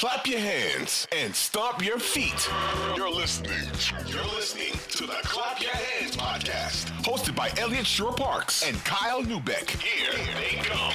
Clap, your hands and stomp your feet. You're listening. You're listening to the Clap Your Hands podcast, hosted by Eliot Shorr-Parks and Kyle Neubeck. Here they go.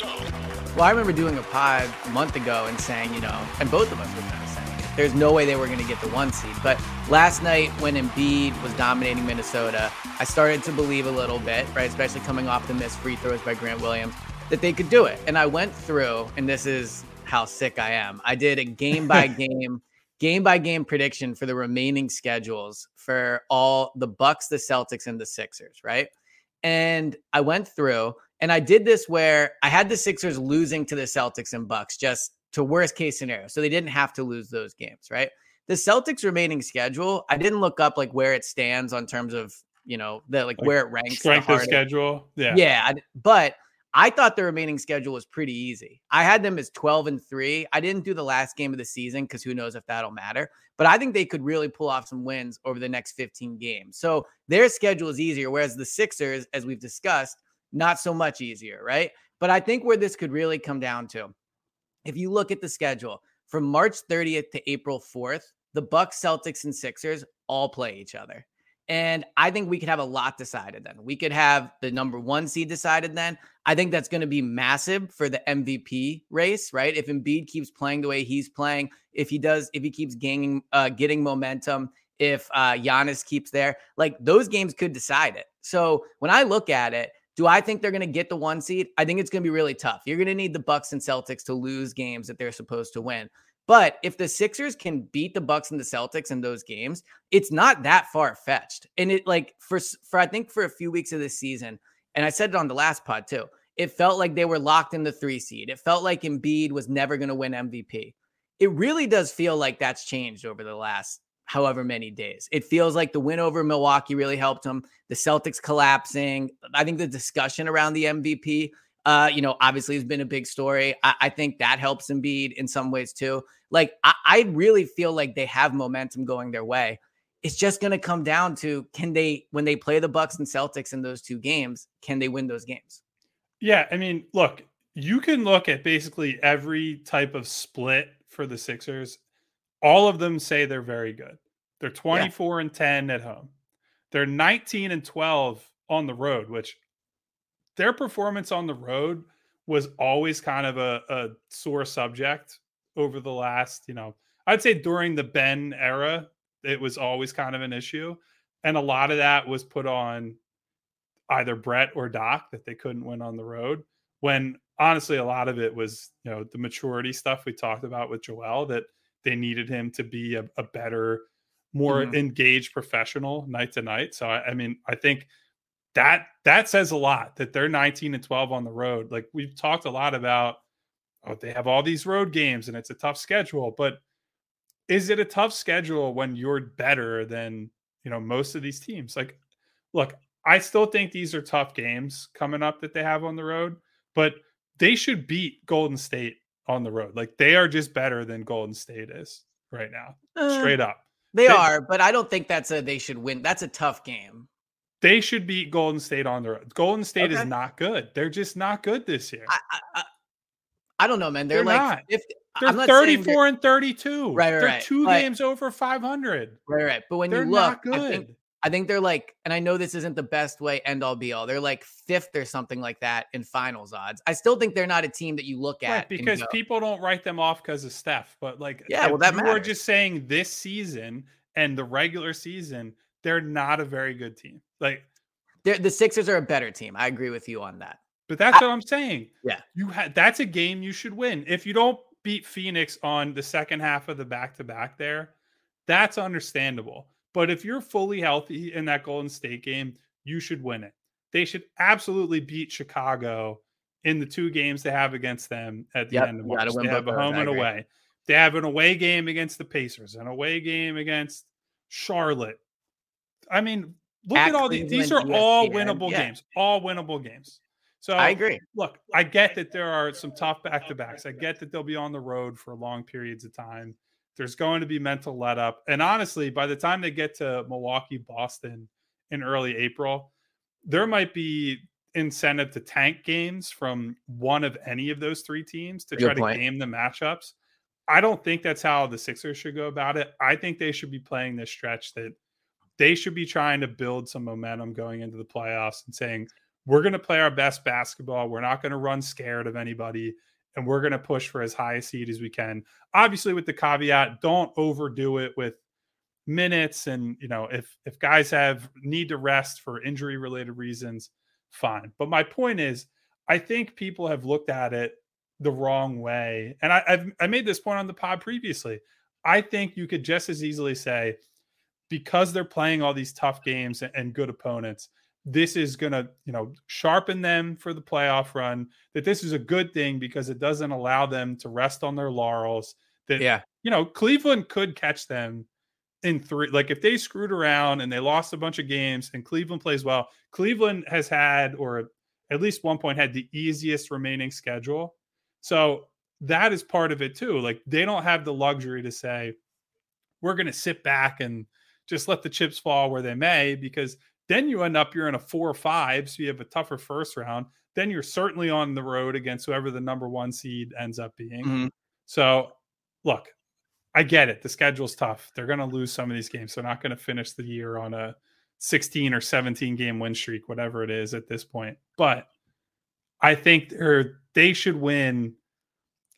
Well, I remember doing a pod a month ago and saying, you know, and both of us were kind of saying, it. there's no way they were going to get the one seed. But last night, when Embiid was dominating Minnesota, I started to believe a little bit, right, especially coming off the missed free throws by Grant Williams, that they could do it. And I went through, and this is how sick I am. I did a game by game, game by game prediction for the remaining schedules for all the Bucks, the Celtics, and the Sixers, right? And I went through, and I did this where I had the Sixers losing to the Celtics and Bucks just to worst case scenario. So they didn't have to lose those games, right? The Celtics remaining schedule, I didn't look up like where it stands on terms of, you know, the like, Like, where it ranks. Strength of schedule. Yeah. Yeah, I- but I thought the remaining schedule was pretty easy. I had them as 12 and 3. I didn't do the last game of the season because who knows if that'll matter. But I think they could really pull off some wins over the next 15 games. So their schedule is easier, whereas the Sixers, as we've discussed, not so much easier, right? But I think where this could really come down to, if you look at the schedule from March 30th to April 4th, the Bucks, Celtics, and Sixers all play each other. And I think we could have a lot decided then. We could have the number one seed decided then. I think that's going to be massive for the MVP race, right? If Embiid keeps playing the way he's playing, if he does, if he keeps gaining, uh, getting momentum, if uh, Giannis keeps there, like those games could decide it. So when I look at it, do I think they're going to get the one seed? I think it's going to be really tough. You're going to need the Bucks and Celtics to lose games that they're supposed to win. But if the Sixers can beat the Bucks and the Celtics in those games, it's not that far fetched. And it like for for I think for a few weeks of this season, and I said it on the last pod too. It felt like they were locked in the three seed. It felt like Embiid was never going to win MVP. It really does feel like that's changed over the last however many days. It feels like the win over Milwaukee really helped them. The Celtics collapsing. I think the discussion around the MVP uh, you know, obviously has been a big story. I, I think that helps Embiid in some ways too. Like, I, I really feel like they have momentum going their way. It's just going to come down to can they, when they play the Bucks and Celtics in those two games, can they win those games? Yeah. I mean, look, you can look at basically every type of split for the Sixers. All of them say they're very good. They're 24 and 10 at home. They're 19 and 12 on the road, which their performance on the road was always kind of a, a sore subject over the last, you know, I'd say during the Ben era, it was always kind of an issue. And a lot of that was put on either Brett or Doc that they couldn't win on the road. When honestly, a lot of it was, you know, the maturity stuff we talked about with Joel that they needed him to be a, a better, more Mhm. engaged professional night to night. So I, I mean, I think that that says a lot that they're 19 and 12 on the road. Like we've talked a lot about, oh, they have all these road games and it's a tough schedule, but is it a tough schedule when you're better than you know most of these teams? Like, look, I still think these are tough games coming up that they have on the road, but they should beat Golden State on the road. Like they are just better than Golden State is right now. Uh, Straight up. They They- are, but I don't think that's a they should win. That's a tough game. They should beat Golden State on the road. Golden State is not good. They're just not good this year. I, I, I, don't know, man. They're, They're like not. 50, They're I'm not 34 they're- and 32. Right, right, They're right. two But- games over 500. right, right. But when They're you look, not I think. I think they're like, and I know this isn't the best way end all be all. They're like fifth or something like that in finals odds. I still think they're not a team that you look at right, because people don't write them off because of Steph. But like, yeah, well, that you matters. were just saying this season and the regular season, they're not a very good team. Like, they're, the Sixers are a better team. I agree with you on that. But that's I, what I'm saying. Yeah, you had that's a game you should win. If you don't beat Phoenix on the second half of the back to back, there, that's understandable. But if you're fully healthy in that Golden State game, you should win it. They should absolutely beat Chicago in the two games they have against them at the yep, end of March. They have a home and away. They have an away game against the Pacers, an away game against Charlotte. I mean, look at, all these. These are all winnable yeah. games. All winnable games. So I agree. Look, I get that there are some tough back to backs. I get that they'll be on the road for long periods of time. There's going to be mental let up. And honestly, by the time they get to Milwaukee, Boston in early April, there might be incentive to tank games from one of any of those three teams to try to game the matchups. I don't think that's how the Sixers should go about it. I think they should be playing this stretch that they should be trying to build some momentum going into the playoffs and saying, we're going to play our best basketball. We're not going to run scared of anybody and we're going to push for as high a seed as we can. Obviously, with the caveat, don't overdo it with minutes. And you know, if if guys have need to rest for injury related reasons, fine. But my point is, I think people have looked at it the wrong way, and I, I've I made this point on the pod previously. I think you could just as easily say because they're playing all these tough games and good opponents this is going to, you know, sharpen them for the playoff run. That this is a good thing because it doesn't allow them to rest on their laurels. That yeah, you know, Cleveland could catch them in three. Like if they screwed around and they lost a bunch of games and Cleveland plays well, Cleveland has had or at least one point had the easiest remaining schedule. So that is part of it too. Like they don't have the luxury to say we're going to sit back and just let the chips fall where they may because then you end up you're in a four or five, so you have a tougher first round. Then you're certainly on the road against whoever the number one seed ends up being. Mm-hmm. So, look, I get it. The schedule's tough. They're going to lose some of these games. They're not going to finish the year on a 16 or 17 game win streak, whatever it is at this point. But I think they should win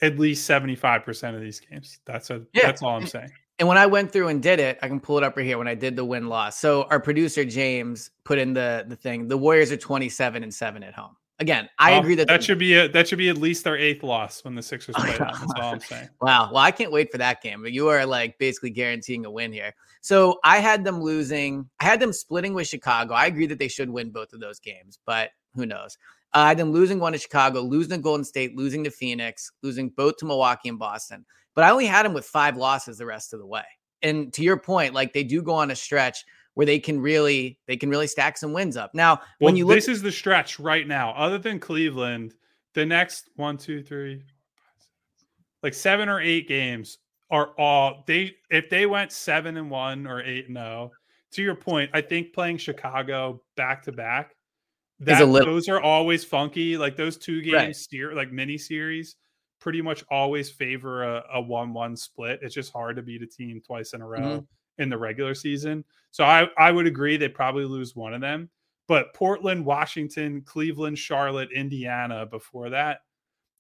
at least 75% of these games. That's a yeah. that's all I'm saying. And when I went through and did it, I can pull it up right here when I did the win loss. So our producer James put in the the thing. The Warriors are 27 and 7 at home. Again, I well, agree that that should be a, that should be at least their eighth loss when the Sixers oh, play that. That's all I'm saying. Wow. Well, I can't wait for that game. But you are like basically guaranteeing a win here. So I had them losing. I had them splitting with Chicago. I agree that they should win both of those games, but who knows? I had them losing one to Chicago, losing to Golden State, losing to Phoenix, losing both to Milwaukee and Boston. But I only had them with five losses the rest of the way and to your point, like they do go on a stretch where they can really they can really stack some wins up. Now, well, when you look, this is the stretch right now. Other than Cleveland, the next one, two, three, like seven or eight games are all they. If they went seven and one or eight and zero, to your point, I think playing Chicago back to back, that little, those are always funky. Like those two games, right. steer like mini series pretty much always favor a, a one-one split. It's just hard to beat a team twice in a row mm-hmm. in the regular season. So I, I would agree they probably lose one of them. But Portland, Washington, Cleveland, Charlotte, Indiana before that,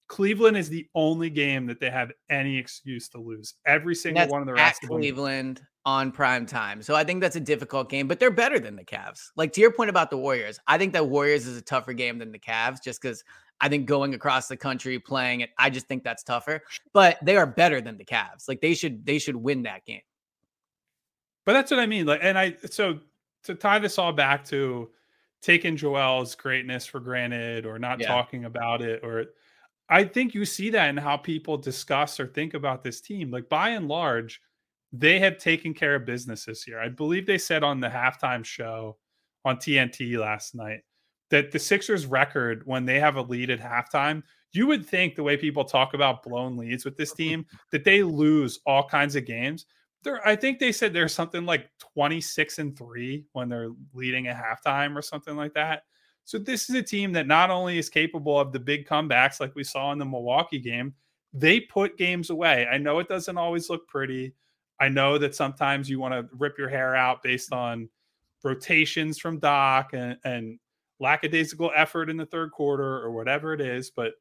Cleveland is the only game that they have any excuse to lose. Every single one of the rest at Cleveland on prime time. So I think that's a difficult game, but they're better than the Cavs. Like to your point about the Warriors, I think that Warriors is a tougher game than the Cavs just because I think going across the country playing it, I just think that's tougher. But they are better than the Cavs. Like they should they should win that game. But that's what I mean. Like, and I so to tie this all back to taking Joel's greatness for granted or not yeah. talking about it, or I think you see that in how people discuss or think about this team. Like by and large, they have taken care of business this year. I believe they said on the halftime show on TNT last night that the Sixers record when they have a lead at halftime, you would think the way people talk about blown leads with this team that they lose all kinds of games. There, I think they said there's something like 26 and 3 when they're leading at halftime or something like that. So this is a team that not only is capable of the big comebacks like we saw in the Milwaukee game, they put games away. I know it doesn't always look pretty. I know that sometimes you want to rip your hair out based on rotations from Doc and, and lackadaisical effort in the third quarter or whatever it is. But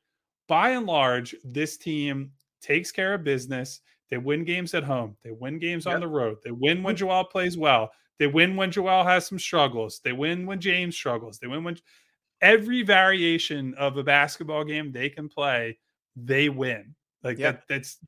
by and large, this team takes care of business. They win games at home. They win games yep. on the road. They win when mm-hmm. Joel plays well. They win when Joel has some struggles. They win when James struggles. They win when every variation of a basketball game they can play, they win. Like yep. that, that's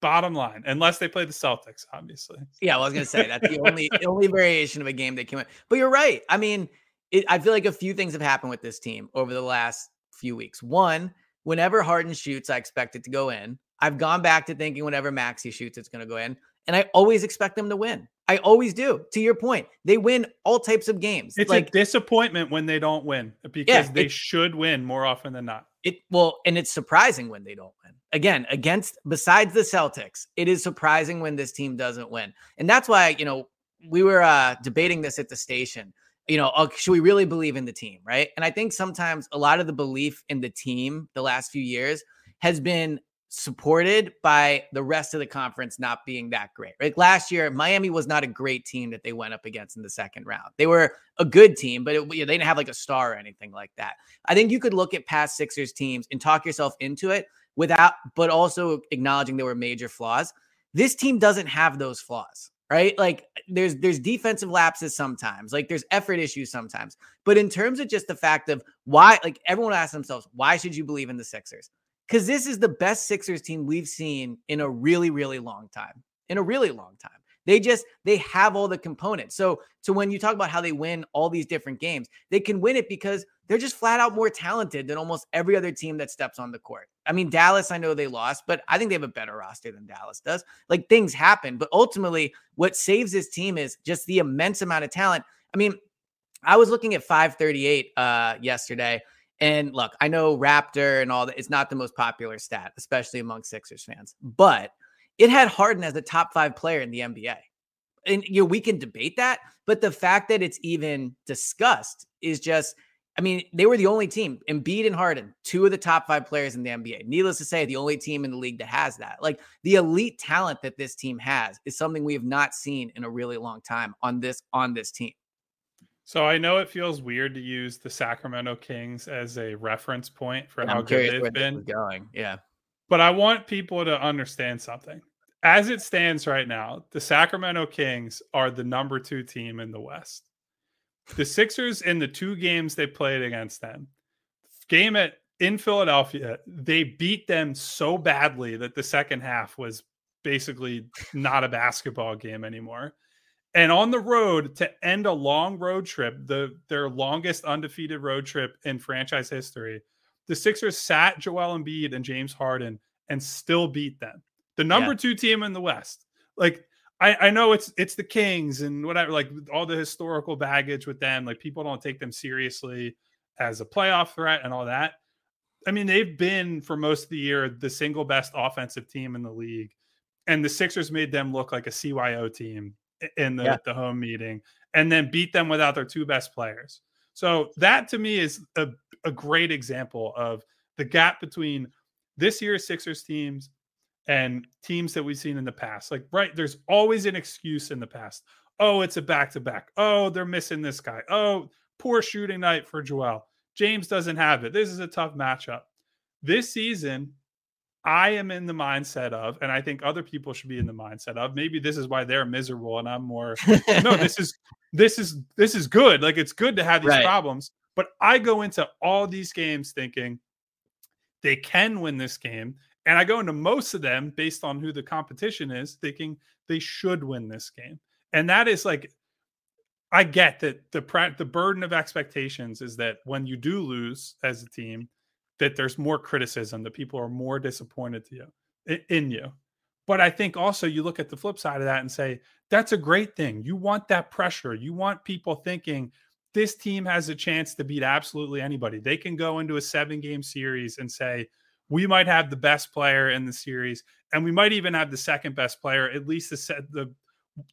bottom line, unless they play the Celtics, obviously. Yeah, I was gonna say that's the only only variation of a game they can win. But you're right. I mean, it, I feel like a few things have happened with this team over the last few weeks. One, whenever Harden shoots, I expect it to go in. I've gone back to thinking whenever Maxey shoots, it's going to go in. And I always expect them to win. I always do. To your point, they win all types of games. It's like, a disappointment when they don't win because yeah, they should win more often than not. It well, and it's surprising when they don't win. Again, against besides the Celtics, it is surprising when this team doesn't win. And that's why, you know, we were uh debating this at the station. You know, uh, should we really believe in the team, right? And I think sometimes a lot of the belief in the team the last few years has been supported by the rest of the conference not being that great. Like Last year, Miami was not a great team that they went up against in the second round. They were a good team, but it, they didn't have like a star or anything like that. I think you could look at past Sixers teams and talk yourself into it without, but also acknowledging there were major flaws. This team doesn't have those flaws right like there's there's defensive lapses sometimes like there's effort issues sometimes but in terms of just the fact of why like everyone asks themselves why should you believe in the sixers because this is the best Sixers team we've seen in a really, really long time. In a really long time. They just they have all the components. So so when you talk about how they win all these different games, they can win it because they're just flat out more talented than almost every other team that steps on the court. I mean, Dallas, I know they lost, but I think they have a better roster than Dallas does. Like things happen, but ultimately what saves this team is just the immense amount of talent. I mean, I was looking at 538 uh yesterday and look, I know Raptor and all that, it's not the most popular stat, especially among Sixers fans, but it had Harden as the top five player in the NBA. And you know, we can debate that, but the fact that it's even discussed is just, I mean, they were the only team, Embiid and Harden, two of the top five players in the NBA. Needless to say, the only team in the league that has that. Like the elite talent that this team has is something we have not seen in a really long time on this on this team. So I know it feels weird to use the Sacramento Kings as a reference point for how good they've been going. Yeah. But I want people to understand something. As it stands right now, the Sacramento Kings are the number 2 team in the West. The Sixers in the two games they played against them. Game at in Philadelphia, they beat them so badly that the second half was basically not a basketball game anymore and on the road to end a long road trip, the their longest undefeated road trip in franchise history, the Sixers sat Joel Embiid and James Harden and still beat them. The number yeah. two team in the West. Like I, I know it's it's the Kings and whatever, like all the historical baggage with them. Like people don't take them seriously as a playoff threat and all that. I mean, they've been for most of the year the single best offensive team in the league. And the Sixers made them look like a CYO team in the, yeah. the home meeting and then beat them without their two best players. So that to me is a, a great example of the gap between this year's Sixers teams and teams that we've seen in the past. Like, right, there's always an excuse in the past. Oh, it's a back to back. Oh, they're missing this guy. Oh, poor shooting night for Joel. James doesn't have it. This is a tough matchup. This season, I am in the mindset of, and I think other people should be in the mindset of. Maybe this is why they're miserable, and I'm more. no, this is this is this is good. Like it's good to have these right. problems, but I go into all these games thinking they can win this game, and I go into most of them based on who the competition is, thinking they should win this game, and that is like. I get that the the burden of expectations is that when you do lose as a team, that there's more criticism, that people are more disappointed to you in you. But I think also you look at the flip side of that and say, that's a great thing. You want that pressure. You want people thinking this team has a chance to beat absolutely anybody. They can go into a seven game series and say, we might have the best player in the series, and we might even have the second best player, at least the set the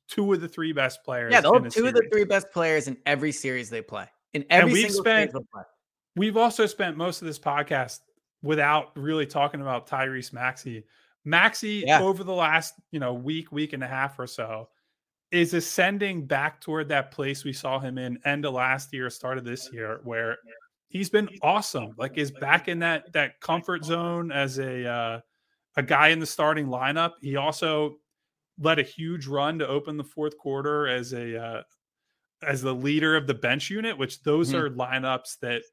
two of the three best players. Yeah, two series. of the three best players in every series they play. In every and we've spent, We've also spent most of this podcast without really talking about Tyrese Maxey. Maxey yeah. over the last, you know, week, week and a half or so is ascending back toward that place we saw him in end of last year, start of this year, where he's been awesome. Like is back in that that comfort zone as a uh, a guy in the starting lineup. He also led a huge run to open the fourth quarter as a uh, as the leader of the bench unit, which those mm-hmm. are lineups that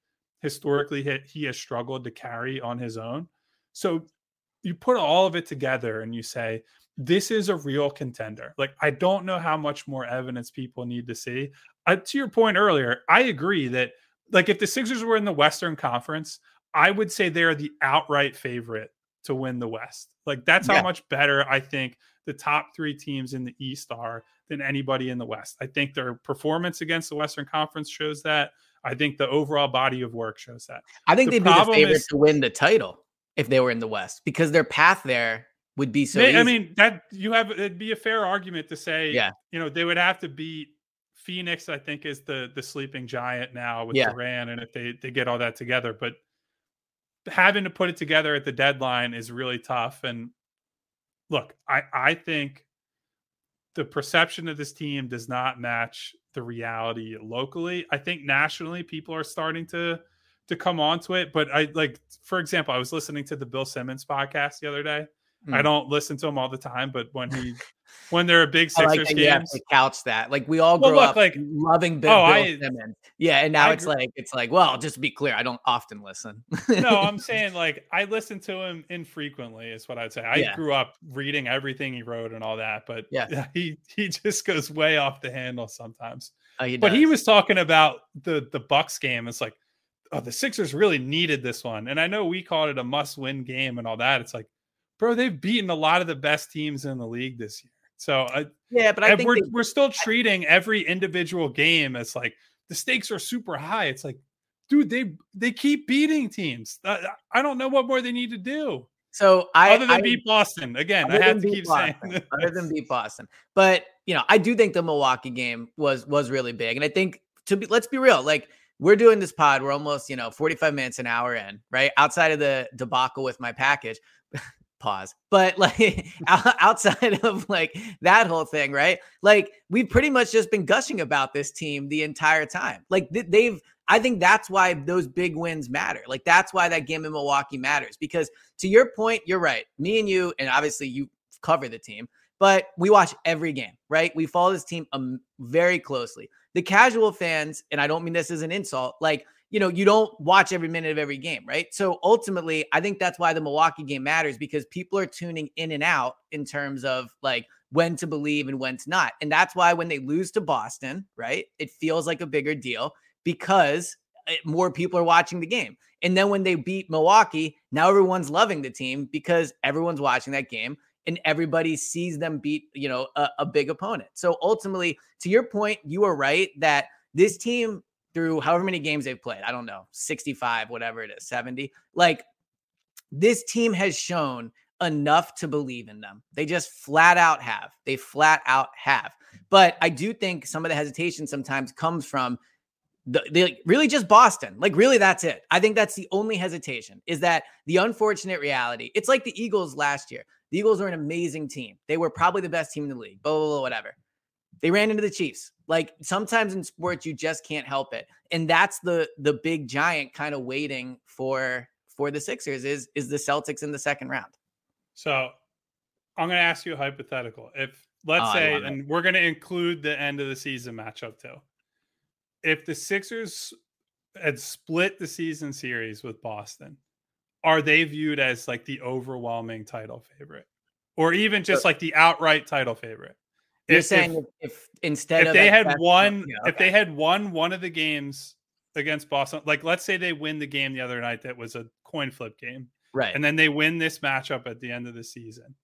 historically he, he has struggled to carry on his own. So you put all of it together and you say this is a real contender. Like I don't know how much more evidence people need to see. Uh, to your point earlier, I agree that like if the Sixers were in the Western Conference, I would say they're the outright favorite to win the West. Like that's yeah. how much better I think the top three teams in the East are than anybody in the West. I think their performance against the Western Conference shows that. I think the overall body of work shows that. I think the they'd be the favorite is, to win the title if they were in the West because their path there would be so. They, I mean, that you have it'd be a fair argument to say, yeah, you know, they would have to beat Phoenix. I think is the the sleeping giant now with yeah. Durant, and if they they get all that together, but having to put it together at the deadline is really tough. And look, I I think the perception of this team does not match the reality locally. I think nationally people are starting to to come onto it, but I like for example, I was listening to the Bill Simmons podcast the other day Mm. I don't listen to him all the time, but when he when there are a big Sixers like games, to couch that. Like we all well, look, up like loving Bill, oh, Bill I, Simmons. Yeah, and now I it's like it's like, well, just to be clear, I don't often listen. no, I'm saying like I listen to him infrequently, is what I'd say. I yeah. grew up reading everything he wrote and all that, but yeah, he he just goes way off the handle sometimes. Oh, he but he was talking about the the Bucks game. It's like, oh, the Sixers really needed this one, and I know we called it a must win game and all that. It's like bro, they've beaten a lot of the best teams in the league this year. So uh, yeah, but I think we're they, we're still treating every individual game as like the stakes are super high. It's like, dude, they they keep beating teams. Uh, I don't know what more they need to do. So I other than I, beat Boston again, I have to keep Boston, saying other than beat Boston. But you know, I do think the Milwaukee game was was really big, and I think to be let's be real, like we're doing this pod. We're almost you know 45 minutes an hour in, right? Outside of the debacle with my package, pause but like outside of like that whole thing right? Like we've pretty much just been gushing about this team the entire time. Like they've i think that's why those big wins matter. Like that's why that game in milwaukee matters because to your point you're right. Me and you and obviously you cover the team but we watch every game right? We follow this team um, very closely. The casual fans and i don't mean this as an insult like you know, you don't watch every minute of every game, right? So ultimately, I think that's why the Milwaukee game matters because people are tuning in and out in terms of like when to believe and when to not. And that's why when they lose to Boston, right, it feels like a bigger deal because eh, more people are watching the game. And then when they beat Milwaukee, now everyone's loving the team because everyone's watching that game and everybody sees them beat, you know, a, a big opponent. So ultimately, to your point, you are right that this team through however many games they've played. I don't know, 65, whatever it is, 70. Like this team has shown enough to believe in them. They just flat out have. They flat out have. But I do think some of the hesitation sometimes comes from the, the really just Boston. Like really that's it. I think that's the only hesitation is that the unfortunate reality. It's like the Eagles last year. The Eagles were an amazing team. They were probably the best team in the league. Blah, blah, blah whatever. They ran into the Chiefs. Like sometimes in sports, you just can't help it, and that's the the big giant kind of waiting for for the Sixers is is the Celtics in the second round. So I'm going to ask you a hypothetical. If let's oh, say, and we're going to include the end of the season matchup too. If the Sixers had split the season series with Boston, are they viewed as like the overwhelming title favorite, or even just like the outright title favorite? You're if, saying if, if instead if they had won, yeah, okay. if they had won one of the games against Boston, like let's say they win the game the other night that was a coin flip game, right? And then they win this matchup at the end of the season.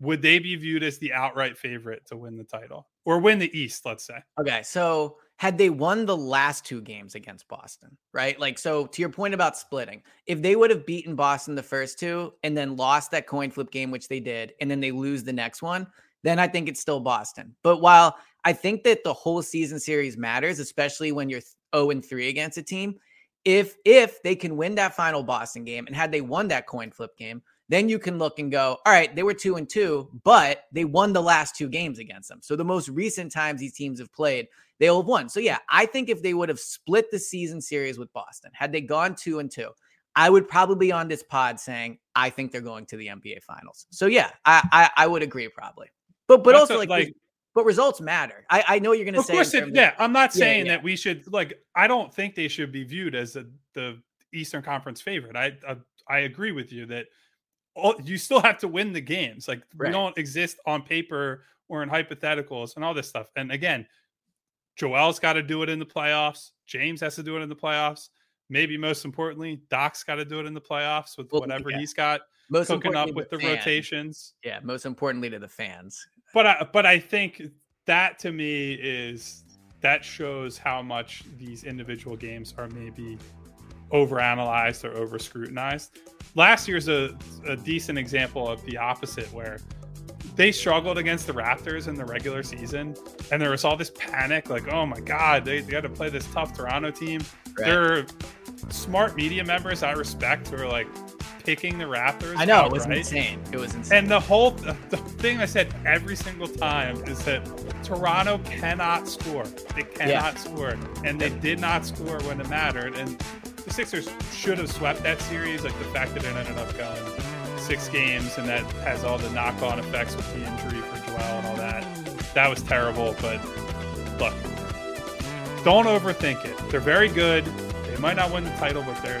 Would they be viewed as the outright favorite to win the title or win the East? Let's say. Okay, so had they won the last two games against Boston, right? Like, so to your point about splitting, if they would have beaten Boston the first two and then lost that coin flip game, which they did, and then they lose the next one, then I think it's still Boston. But while I think that the whole season series matters, especially when you're 0 and 3 against a team, if if they can win that final Boston game and had they won that coin flip game, then you can look and go, all right, they were two and two, but they won the last two games against them. So the most recent times these teams have played, they'll have won. So yeah, I think if they would have split the season series with Boston, had they gone two and two, I would probably be on this pod saying I think they're going to the NBA Finals. So yeah, I I, I would agree probably, but but That's also a- like, like- but results matter. I I know you're going to Of say course, it, of- yeah. I'm not Yeah, saying yeah. that we should like. I don't think they should be viewed as the the Eastern Conference favorite. I I, I agree with you that all, you still have to win the games. Like we don't exist on paper or in hypotheticals and all this stuff. And again, Joel's got to do it in the playoffs. James has to do it in the playoffs. Maybe most importantly, Doc's got to do it in the playoffs with Well, whatever yeah. he's got most cooking up with the fans. rotations. Yeah, most importantly to the fans. But I but I think that to me is that shows how much these individual games are maybe overanalyzed or over scrutinized. Last year's a, a decent example of the opposite where they struggled against the Raptors in the regular season and there was all this panic like oh my god they, they got to play this tough Toronto team. Right. There are smart media members I respect who are like picking the Raptors. I know it was insane. It was insane. And the whole the thing I said every single time is that Toronto cannot score. They cannot score, and they did not score when it mattered. And the Sixers should have swept that series. Like the fact that it ended up going six games, and that has all the knock-on effects with the injury for Joel and all that. That was terrible. But look, don't overthink it. They're very good. They might not win the title, but they're